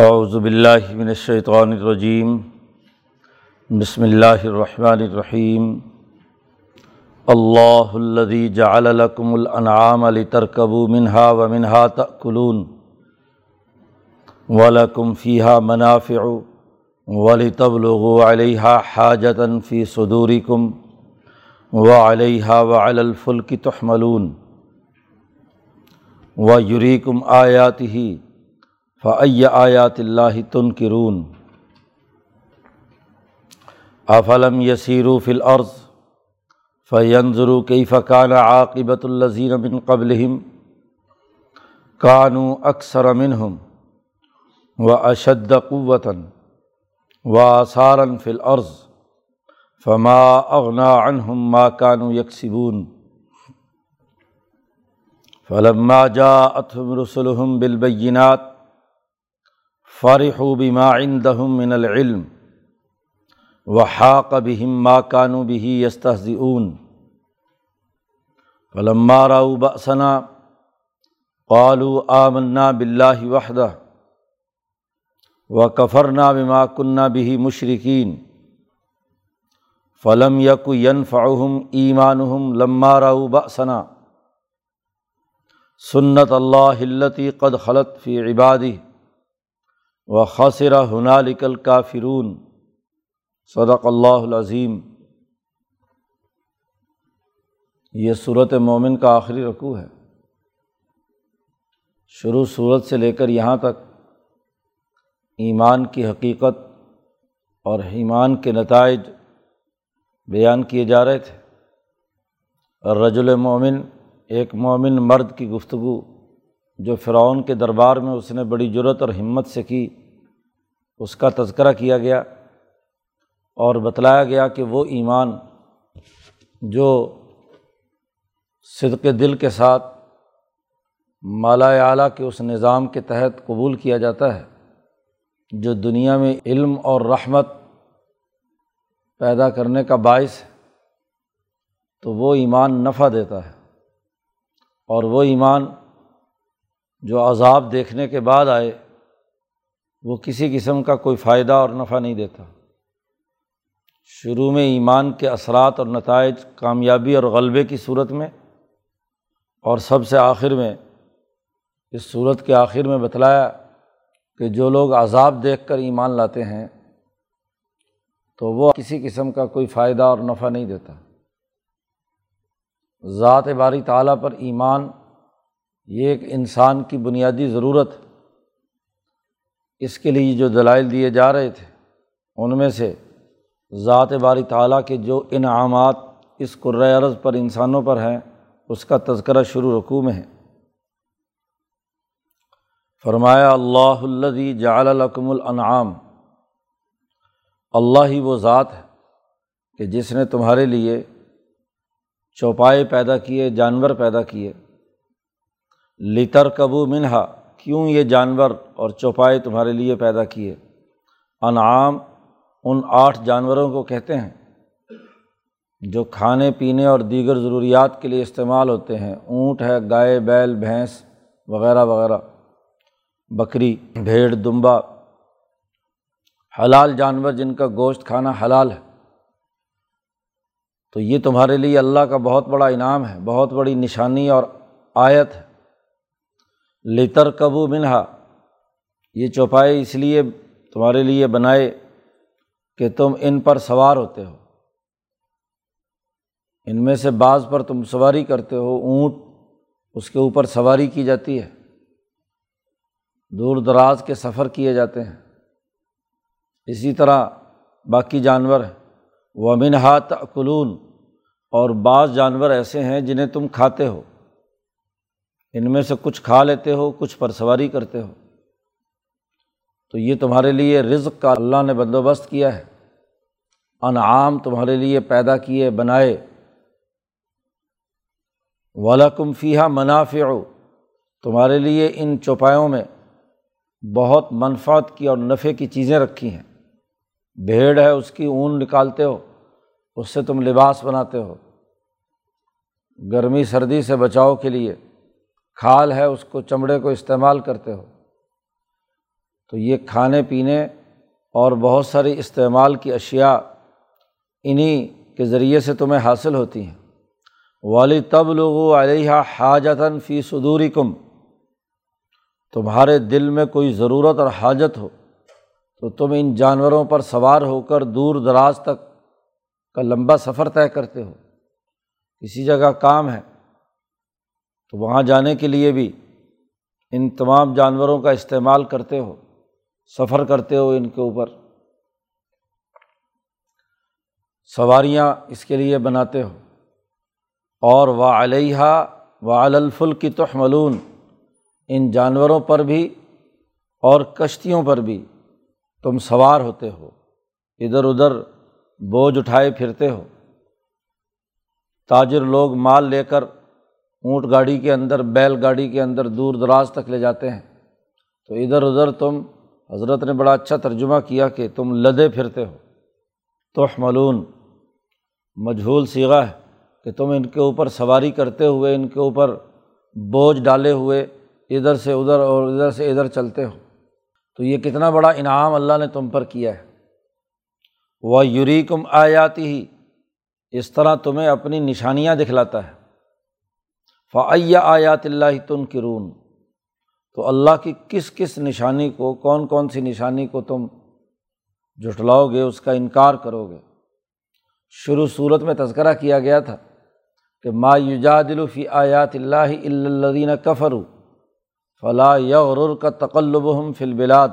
اعوذ باللہ من الشیطان الرجیم، بسم اللہ الرحمن الرحیم۔ اللہ الذي جعل لكم الانعام لتركبوا منها ومنها تأكلون ولكم فيها منافع، ولتبلغوا عليها حاجة في صدوركم وعليها وعلى الفلك تحملون۔ ويريكم آياته فعی آیات اللہ تن کرون افلم یسیرو فل عرض فینظرو کئی فقان عاقبۃ الزین بن قبل کانو اکثر امنہم و اشد قوتاً و آثارً فل عرض فما اغنا عنہم ما کانو یکسبون فلما جاءتهم رسلهم بالبینات فارح بما عندهم من العلم وحاق بهم ما كانوا به يستهزئون. فلما راوا بأسنا قالوا آمنا بالله وحده وكفرنا بما كنا به مشركين. فلم يك ينفعهم إيمانهم لما راوا بأسنا. سنت اللہ قد خلط فی عبادی و خاصرہ ہنالکل کا فرون صدق اللہ العظیم. یہ صورت مومن کا آخری رقوع ہے. شروع صورت سے لے کر یہاں تک ایمان کی حقیقت اور ایمان کے نتائج بیان کیے جا رہے تھے۔ اور رج مومن، ایک مومن مرد کی گفتگو جو فرعون کے دربار میں اس نے بڑی جرت اور ہمت سے کی، اس کا تذکرہ کیا گیا اور بتلایا گیا کہ وہ ایمان جو صدق دل کے ساتھ مالا اعلیٰ کے اس نظام کے تحت قبول کیا جاتا ہے، جو دنیا میں علم اور رحمت پیدا کرنے کا باعث ہے، تو وہ ایمان نفع دیتا ہے اور وہ ایمان جو عذاب دیکھنے کے بعد آئے، وہ کسی قسم کا کوئی فائدہ اور نفع نہیں دیتا۔ شروع میں ایمان کے اثرات اور نتائج کامیابی اور غلبے کی صورت میں اور سب سے آخر میں، اس صورت کے آخر میں بتلایا کہ جو لوگ عذاب دیکھ کر ایمان لاتے ہیں، تو وہ کسی قسم کا کوئی فائدہ اور نفع نہیں دیتا۔ ذات باری تعالیٰ پر ایمان یہ ایک انسان کی بنیادی ضرورت اس کے لیے جو دلائل دیے جا رہے تھے، ان میں سے ذات باری تعالیٰ کے جو انعامات اس عرض پر انسانوں پر ہیں، اس کا تذکرہ شروع رقوع میں ہے۔ فرمایا، اللہ الدی القم الانعام۔ اللہ ہی وہ ذات ہے کہ جس نے تمہارے لیے چوپائے پیدا کیے، جانور پیدا کیے لتر کبو منہا کیوں یہ جانور اور چوپائے تمہارے لیے پیدا کیے؟ انعام ان آٹھ جانوروں کو کہتے ہیں، جو کھانے، پینے اور دیگر ضروریات کے لیے استعمال ہوتے ہیں، اونٹ ہے، گائے، بیل، بھینس، وغیرہ وغیرہ۔ بکری، بھیڑ، دمبا۔ حلال جانور جن کا گوشت کھانا حلال ہے۔ تو یہ تمہارے لیے اللہ کا بہت بڑا انعام ہے، بہت بڑی نشانی اور آیت ہے۔ لتر کبو منہا یہ چوپائے اس لیے تمہارے لیے بنائے کہ تم ان پر سوار ہوتے ہو۔ ان میں سے بعض پر تم سواری کرتے ہو، اونٹ اس کے اوپر سواری کی جاتی ہے۔ دور دراز کے سفر کیے جاتے ہیں۔ اسی طرح باقی جانور وہ منہا تقلون اور بعض جانور ایسے ہیں جنہیں تم کھاتے ہو۔ ان میں سے کچھ کھا لیتے ہو، کچھ پر سواری کرتے ہو۔ تو یہ تمہارے لیے رزق کا اللہ نے بندوبست کیا ہے۔ انعام تمہارے لیے پیدا کیے بنائے۔ ولاکم فیحہ منافع۔ تمہارے لیے ان چوپایوں میں بہت منفعت کی اور نفع کی چیزیں رکھی ہیں۔ بھیڑ ہے، اس کی اون نکالتے ہو، اس سے تم لباس بناتے ہو۔ گرمی، سردی سے بچاؤ کے لیے۔ کھال ہے، اس کو چمڑے کو استعمال کرتے ہو۔ تو یہ کھانے پینے اور بہت ساری استعمال کی اشیا انہیں کے ذریعے سے تمہیں حاصل ہوتی ہیں۔ والی تب لوگو علیہ حاجتاً فی صدوری کم تمہارے دل میں کوئی ضرورت اور حاجت ہو تو تم ان جانوروں پر سوار ہو کر دور دراز تک کا لمبا سفر طے کرتے ہو۔ کسی جگہ کام ہے۔ تو وہاں جانے کے لیے بھی ان تمام جانوروں کا استعمال کرتے ہو، سفر کرتے ہو ان کے اوپر۔ سواریاں اس کے لیے بناتے ہو۔ اور و علیہ و الفل کی تحملون، ان جانوروں پر بھی اور کشتیوں پر بھی تم سوار ہوتے ہو، ادھر ادھر بوجھ اٹھائے پھرتے ہو۔ تاجر لوگ مال لے کر اونٹ گاڑی کے اندر، بیل گاڑی کے اندر دور دراز تک لے جاتے ہیں۔ تو ادھر ادھر تم، حضرت نے بڑا اچھا ترجمہ کیا کہ تم لدے پھرتے ہو۔ توح ملون مجھول سیگا ہے کہ تم ان کے اوپر سواری کرتے ہوئے، ان کے اوپر بوجھ ڈالے ہوئے، ادھر سے ادھر اور ادھر سے ادھر چلتے ہو۔ تو یہ کتنا بڑا انعام اللہ نے تم پر کیا ہے۔ وہ یوریکم آیاتی ہی اس طرح تمہیں اپنی نشانیاں دکھلاتا ہے۔ فعیہ آیات اللہ تن کرون تو اللہ کی کس کس نشانی کو، کون کون سی نشانی کو تم جھٹلاؤ گے، اس کا انکار کرو گے؟ شروع صورت میں تذکرہ کیا گیا تھا کہ ما یجادل فی آیات اللہ الدین کفرو فلاں یغر کا تقلب ہم فلبلاد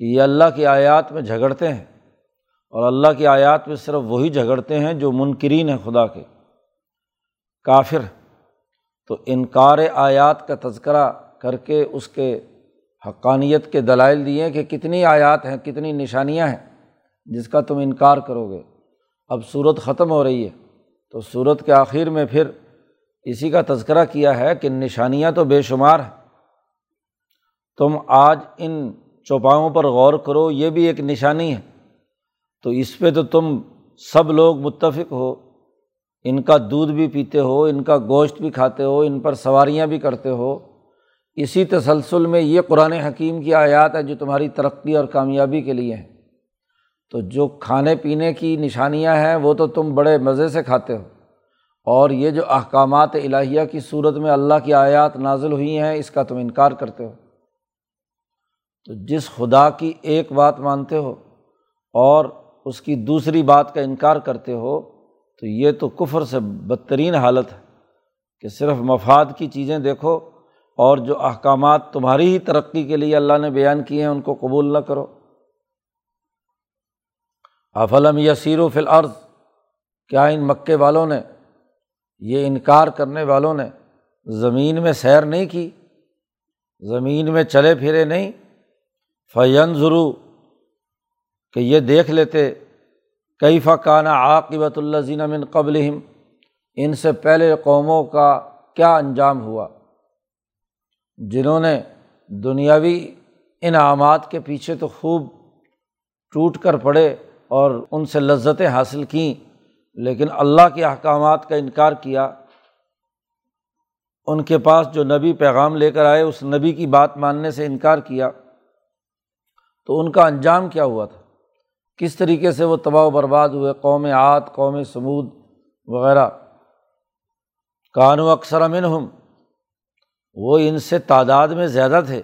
کہ یہ اللہ کی آیات میں جھگڑتے ہیں اور اللہ کی آیات میں صرف وہی جھگڑتے ہیں جو منکرین ہیں خدا کے، کافر تو انکار آیات کا تذکرہ کر کے اس کے حقانیت کے دلائل دیے کہ کتنی آیات ہیں، کتنی نشانیاں ہیں، جس کا تم انکار کرو گے۔ اب صورت ختم ہو رہی ہے، تو صورت کے آخر میں پھر اسی کا تذکرہ کیا ہے کہ نشانیاں تو بے شمار ہیں۔ تم آج ان چوپاؤں پر غور کرو، یہ بھی ایک نشانی ہے۔ تو اس پہ تو تم سب لوگ متفق ہو۔ ان کا دودھ بھی پیتے ہو، ان کا گوشت بھی کھاتے ہو، ان پر سواریاں بھی کرتے ہو۔ اسی تسلسل میں یہ قرآن حکیم کی آیات ہے جو تمہاری ترقی اور کامیابی کے لیے ہیں۔ تو جو کھانے پینے کی نشانیاں ہیں، وہ تو تم بڑے مزے سے کھاتے ہو۔ اور یہ جو احکامات الہیہ کی صورت میں اللہ کی آیات نازل ہوئی ہیں، اس کا تم انکار کرتے ہو۔ تو جس خدا کی ایک بات مانتے ہو اور اس کی دوسری بات کا انکار کرتے ہو تو یہ تو کفر سے بدترین حالت ہے کہ صرف مفاد کی چیزیں دیکھو اور جو احکامات تمہاری ہی ترقی کے لیے اللہ نے بیان کیے ہیں ان کو قبول نہ کرو۔ افلم یا سیر و فل عرض کیا ان مکے والوں نے، یہ انکار کرنے والوں نے زمین میں سیر نہیں کی؟ زمین میں چلے پھرے نہیں؟ فین ضرو کہ یہ دیکھ لیتے کئی فقانہ عاقبۃ اللہ زین من قبل ان سے پہلے قوموں کا کیا انجام ہوا؟ جنہوں نے دنیاوی انعامات کے پیچھے تو خوب ٹوٹ کر پڑے اور ان سے لذتیں حاصل کیں، لیکن اللہ کے احکامات کا انکار کیا۔ ان کے پاس جو نبی پیغام لے کر آئے، اس نبی کی بات ماننے سے انکار کیا۔ تو ان کا انجام کیا ہوا تھا؟ کس طریقے سے وہ تباہ و برباد ہوئے، قوم عاد، قوم سمود وغیرہ۔ کان و اکثر امن ہم وہ ان سے تعداد میں زیادہ تھے۔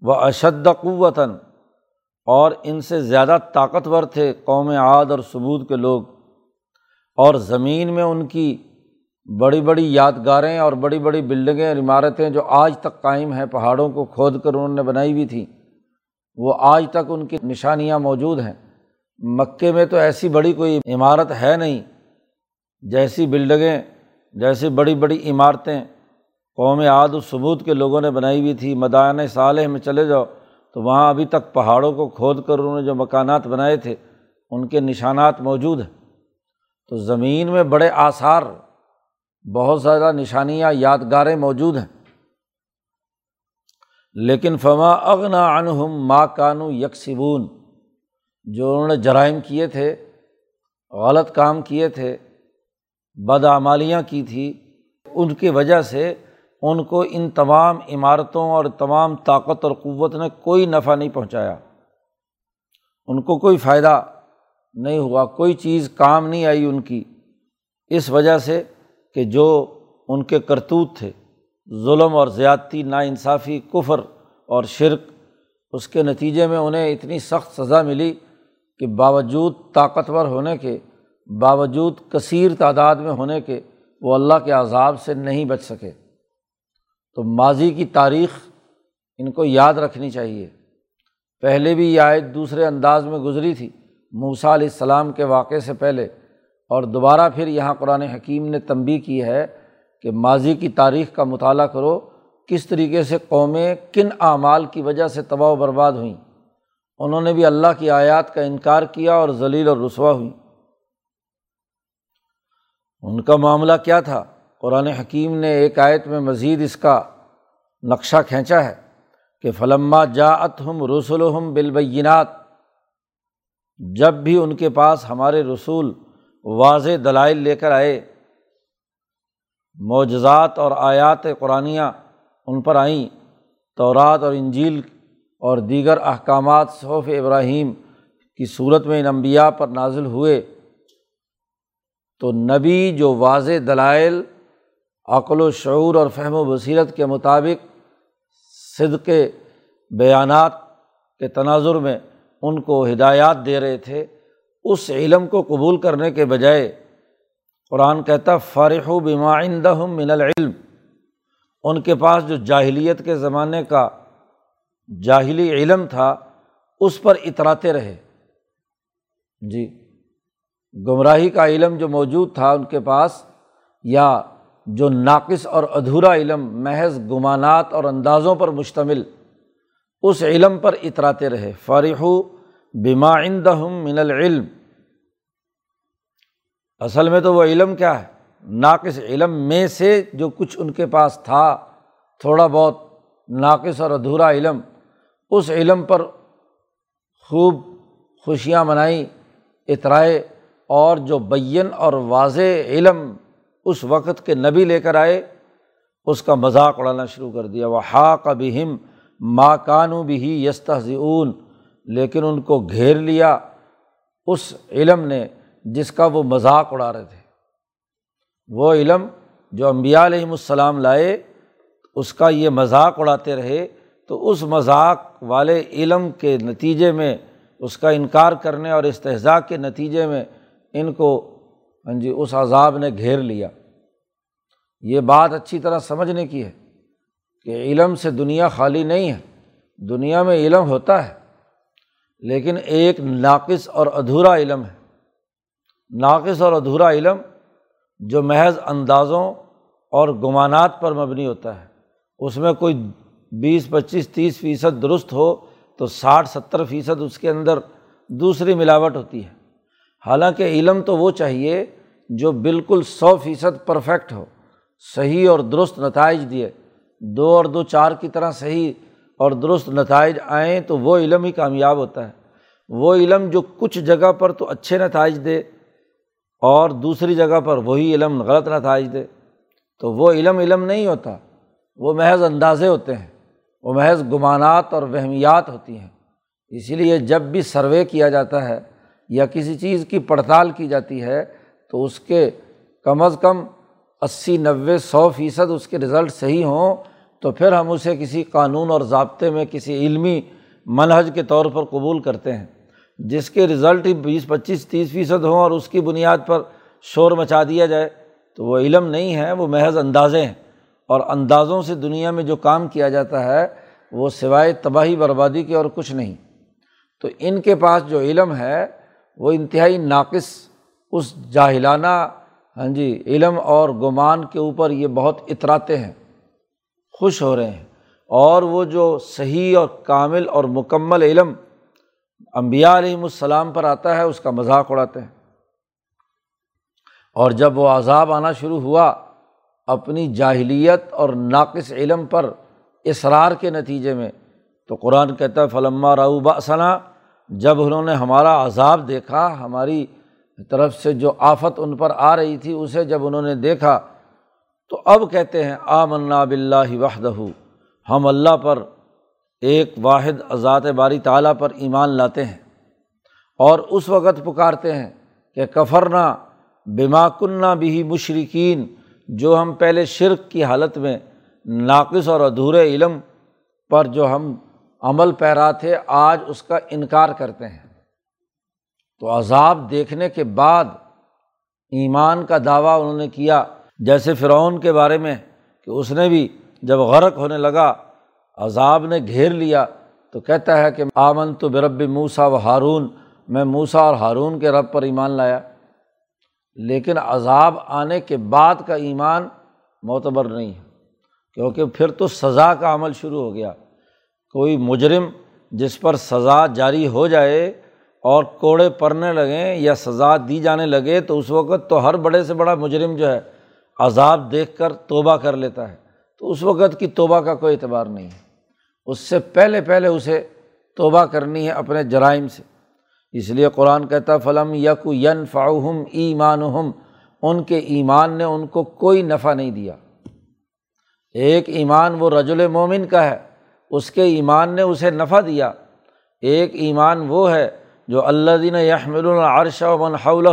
وہ اشد قوتاً، اور ان سے زیادہ طاقتور تھے قوم عاد اور سمود کے لوگ۔ اور زمین میں ان کی بڑی بڑی یادگاریں اور بڑی بڑی بلڈنگیں اور عمارتیں جو آج تک قائم ہیں، پہاڑوں کو کھود کر انہوں نے بنائی ہوئی تھیں۔ وہ آج تک ان کی نشانیاں موجود ہیں۔ مکے میں تو ایسی بڑی کوئی عمارت ہے نہیں، جیسی بلڈنگیں، جیسی بڑی بڑی عمارتیں۔ قوم عاد و ثبوت کے لوگوں نے بنائی ہوئی تھی مدان صالح میں چلے جاؤ۔ تو وہاں ابھی تک پہاڑوں کو کھود کر انہوں نے جو مکانات بنائے تھے، ان کے نشانات موجود ہیں۔ تو زمین میں بڑے آثار، بہت زیادہ نشانیاں، یادگاریں موجود ہیں۔ لیکن فما اغنا عنہم ماں کانو یکسبون جو انہوں نے جرائم کیے تھے، غلط کام کیے تھے، بدعمالیاں کی تھی، ان کی وجہ سے ان کو ان تمام عمارتوں اور تمام طاقت اور قوت نے کوئی نفع نہیں پہنچایا۔ ان کو کوئی فائدہ نہیں ہوا، کوئی چیز کام نہیں آئی ان کی، اس وجہ سے کہ جو ان کے کرتوت تھے۔ ظلم اور زیادتی، ناانصافی، کفر اور شرک، اس کے نتیجے میں انہیں اتنی سخت سزا ملی کہ باوجود طاقتور ہونے کے، باوجود کثیر تعداد میں ہونے کے وہ اللہ کے عذاب سے نہیں بچ سکے۔ تو ماضی کی تاریخ ان کو یاد رکھنی چاہیے۔ پہلے بھی یہ آیت دوسرے انداز میں گزری تھی موسا علیہ السلام کے واقعے سے پہلے، اور دوبارہ پھر یہاں قرآن حکیم نے تنبی کی ہے کہ ماضی کی تاریخ کا مطالعہ کرو، کس طریقے سے قومیں کن اعمال کی وجہ سے تباہ و برباد ہوئیں۔ انہوں نے بھی اللہ کی آیات کا انکار کیا اور ذلیل اور رسوا ہوئیں۔ ان کا معاملہ کیا تھا؟ قرآن حکیم نے ایک آیت میں مزید اس کا نقشہ کھینچا ہے کہ فلما جاعت ہم رسول ہم بالبینات، جب بھی ان کے پاس ہمارے رسول واضح دلائل لے کر آئے معجزات اور آیات قرآن ان پر آئیں۔ تورات اور انجیل اور دیگر احکامات صوف ابراہیم کی صورت میں ان انبیاء پر نازل ہوئے۔ تو نبی جو واضح دلائل، عقل و شعور اور فہم و بصیرت کے مطابق صدق بیانات کے تناظر میں ان کو ہدایات دے رہے تھے، اس علم کو قبول کرنے کے بجائے قرآن کہتا فارح و بیمائندہ من العلم ان کے پاس جو جاہلیت کے زمانے کا جاہلی علم تھا، اس پر اتراتے رہے۔ جی گمراہی کا علم جو موجود تھا ان کے پاس، یا جو ناقص اور ادھورا علم، محض گمانات اور اندازوں پر مشتمل، اس علم پر اتراتے رہے۔ فارح بما عندہم من العلم اصل میں تو وہ علم کیا ہے؟ ناقص علم میں سے جو کچھ ان کے پاس تھا، تھوڑا بہت ناقص اور ادھورا علم، اس علم پر خوب خوشیاں منائیں اترائے اور جو بین اور واضح علم اس وقت کے نبی لے کر آئے، اس کا مذاق اڑانا شروع کر دیا۔ وہ ہا بہم ماں کانو بھی یستون لیکن ان کو گھیر لیا، اس علم نے جس کا وہ مذاق اڑا رہے تھے۔ وہ علم جو امبیا علیہم السلام لائے، اس کا یہ مذاق اڑاتے رہے، تو اس مذاق والے علم کے نتیجے میں، اس کا انکار کرنے اور استحضاء کے نتیجے میں ان کو ہاں جی اس عذاب نے گھیر لیا۔ یہ بات اچھی طرح سمجھنے کی ہے کہ علم سے دنیا خالی نہیں ہے، دنیا میں علم ہوتا ہے، لیکن ایک ناقص اور ادھورا علم ہے۔ ناقص اور ادھورا علم جو محض اندازوں اور گمانات پر مبنی ہوتا ہے۔ اس میں کوئی بیس، پچیس، تیس فیصد درست ہو تو ساٹھ، ستر فیصد اس کے اندر دوسری ملاوٹ ہوتی ہے۔ حالانکہ علم تو وہ چاہیے جو بالکل سو فیصد پرفیکٹ ہو، صحیح اور درست نتائج دیے۔ دو اور دو چار کی طرح صحیح اور درست نتائج آئیں تو وہ علم ہی کامیاب ہوتا ہے۔ وہ علم جو کچھ جگہ پر تو اچھے نتائج دے اور دوسری جگہ پر وہی علم غلط نتائج دے، تو وہ علم علم نہیں ہوتا۔ وہ محض اندازے ہوتے ہیں، وہ محض گمانات اور وہمیات ہوتی ہیں۔ اسی لیے جب بھی سروے کیا جاتا ہے یا کسی چیز کی پڑتال کی جاتی ہے، تو اس کے کم از کم اسی نوے سو فیصد اس کے رزلٹ صحیح ہوں، تو پھر ہم اسے کسی قانون اور ضابطے میں کسی علمی منحج کے طور پر قبول کرتے ہیں۔ جس کے رزلٹ ہی بیس، پچیس، تیس فیصد ہوں اور اس کی بنیاد پر شور مچا دیا جائے، تو وہ علم نہیں ہے، وہ محض اندازے ہیں۔ اور اندازوں سے دنیا میں جو کام کیا جاتا ہے، وہ سوائے تباہی، بربادی کے اور کچھ نہیں۔ تو ان کے پاس جو علم ہے، وہ انتہائی ناقص، اس جاہلانہ ہاں جی علم اور گمان کے اوپر یہ بہت اتراتے ہیں، خوش ہو رہے ہیں۔ اور وہ جو صحیح اور کامل اور مکمل علم امبیا علیہم السلام پر آتا ہے، اس کا مذاق اڑاتے ہیں۔ اور جب وہ عذاب آنا شروع ہوا، اپنی جاہلیت اور ناقص علم پر اصرار کے نتیجے میں، تو قرآن کہتا ہے، فلما راؤ باسنا جب انہوں نے ہمارا عذاب دیکھا، ہماری طرف سے جو آفت ان پر آ رہی تھی، اسے جب انہوں نے دیکھا، تو اب کہتے ہیں آ منا بلّہ وحدہ، ہم اللہ پر ایک واحد ذات باری تعالیٰ پر ایمان لاتے ہیں اور اس وقت پکارتے ہیں کہ کفرنا بما کنہ بھی مشرقین جو ہم پہلے شرک کی حالت میں ناقص اور ادھورے علم پر جو ہم عمل پیرا تھے، آج اس کا انکار کرتے ہیں۔ تو عذاب دیکھنے کے بعد ایمان کا دعویٰ انہوں نے کیا، جیسے فرعون کے بارے میں کہ اس نے بھی جب غرق ہونے لگا عذاب نے گھیر لیا تو کہتا ہے کہ آمن تو برب موسا و ہارون، میں موسا اور ہارون کے رب پر ایمان لایا۔ لیکن عذاب آنے کے بعد کا ایمان معتبر نہیں ہے، کیونکہ پھر تو سزا کا عمل شروع ہو گیا۔ کوئی مجرم جس پر سزا جاری ہو جائے اور کوڑے پڑنے لگیں یا سزا دی جانے لگے تو اس وقت تو ہر بڑے سے بڑا مجرم جو ہے عذاب دیکھ کر توبہ کر لیتا ہے۔ تو اس وقت کی توبہ کا کوئی اعتبار نہیں ہے۔ اس سے پہلے پہلے اسے توبہ کرنی ہے اپنے جرائم سے۔ اس لیے قرآن کہتا فلم یک ین فاؤہم ایمان ہم ان کے ایمان نے ان کو کوئی نفع نہیں دیا۔ ایک ایمان وہ رجل مومن کا ہے، اس کے ایمان نے اسے نفع دیا۔ ایک ایمان وہ ہے جو اللہ دین یحمل العرش و منحول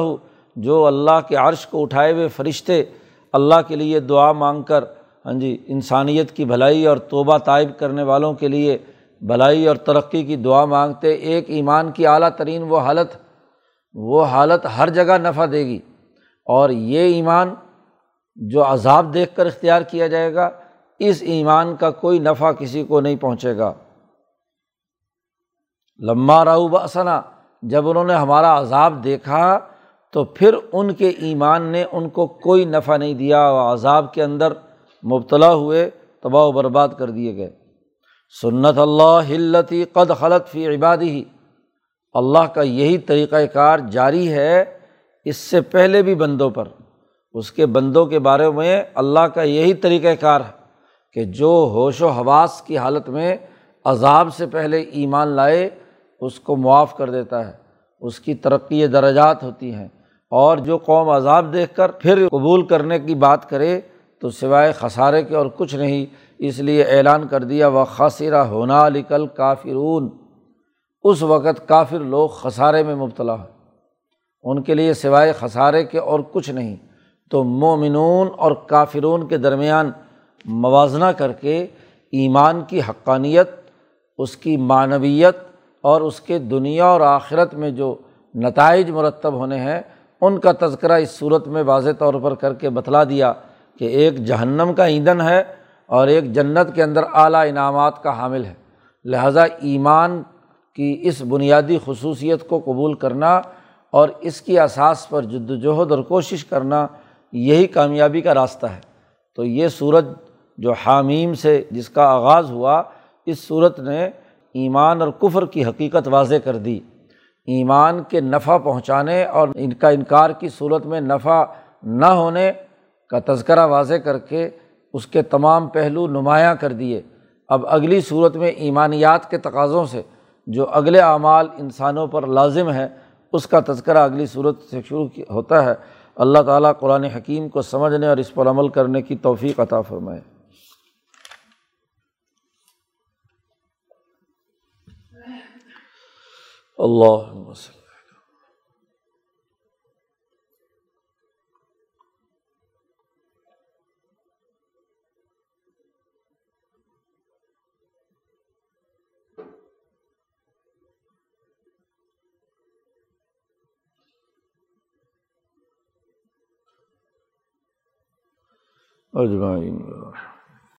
جو اللہ کے عرش کو اٹھائے ہوئے فرشتے اللہ کے لیے دعا مانگ کر ہاں جی انسانیت کی بھلائی اور توبہ طائب کرنے والوں کے لیے بھلائی اور ترقی کی دعا مانگتے ایک ایمان کی اعلیٰ ترین وہ حالت وہ حالت ہر جگہ نفع دے گی۔ اور یہ ایمان جو عذاب دیکھ کر اختیار کیا جائے گا، اس ایمان کا کوئی نفع کسی کو نہیں پہنچے گا۔ لمبا راؤ بسنا جب انہوں نے ہمارا عذاب دیکھا، تو پھر ان کے ایمان نے ان کو کوئی نفع نہیں دیا وہ عذاب کے اندر مبتلا ہوئے، تباہ و برباد کر دیے گئے۔ سنت اللہ ہلتی قد خلط فی عبادی اللہ کا یہی طریقۂ کار جاری ہے اس سے پہلے بھی بندوں پر۔ اس کے بندوں کے بارے میں اللہ کا یہی طریقۂ کار ہے کہ جو ہوش و حواس کی حالت میں عذاب سے پہلے ایمان لائے، اس کو معاف کر دیتا ہے۔ اس کی ترقی درجات ہوتی ہیں۔ اور جو قوم عذاب دیکھ کر پھر قبول کرنے کی بات کرے تو سوائے خسارے کے اور کچھ نہیں، اس لیے اعلان کر دیا وہ خاصرہ ہونا لکل کافرون اس وقت کافر لوگ خسارے میں مبتلا ہو ان کے لیے سوائے خسارے کے اور کچھ نہیں۔ تو مومنون اور کافرون کے درمیان موازنہ کر کے ایمان کی حقانیت، اس کی معنویت اور اس کے دنیا اور آخرت میں جو نتائج مرتب ہونے ہیں، ان کا تذکرہ اس صورت میں واضح طور پر کر کے بتلا دیا۔ کہ ایک جہنم کا ایندھن ہے اور ایک جنت کے اندر اعلیٰ انعامات کا حامل ہے۔ لہٰذا ایمان کی اس بنیادی خصوصیت کو قبول کرنا اور اس کی اساس پر جد وجہد اور کوشش کرنا یہی کامیابی کا راستہ ہے۔ تو یہ صورت جو حامیم سے جس کا آغاز ہوا، اس صورت نے ایمان اور کفر کی حقیقت واضح کر دی۔ ایمان کے نفع پہنچانے اور ان کا انکار کی صورت میں نفع نہ ہونے کا تذکرہ واضح کر کے اس کے تمام پہلو نمایاں کر دیے۔ اب اگلی صورت میں ایمانیات کے تقاضوں سے جو اگلے اعمال انسانوں پر لازم ہے اس کا تذکرہ اگلی صورت سے شروع ہوتا ہے۔ اللہ تعالیٰ قرآن حکیم کو سمجھنے اور اس پر عمل کرنے کی توفیق عطا فرمائے۔ اللہ اجمعین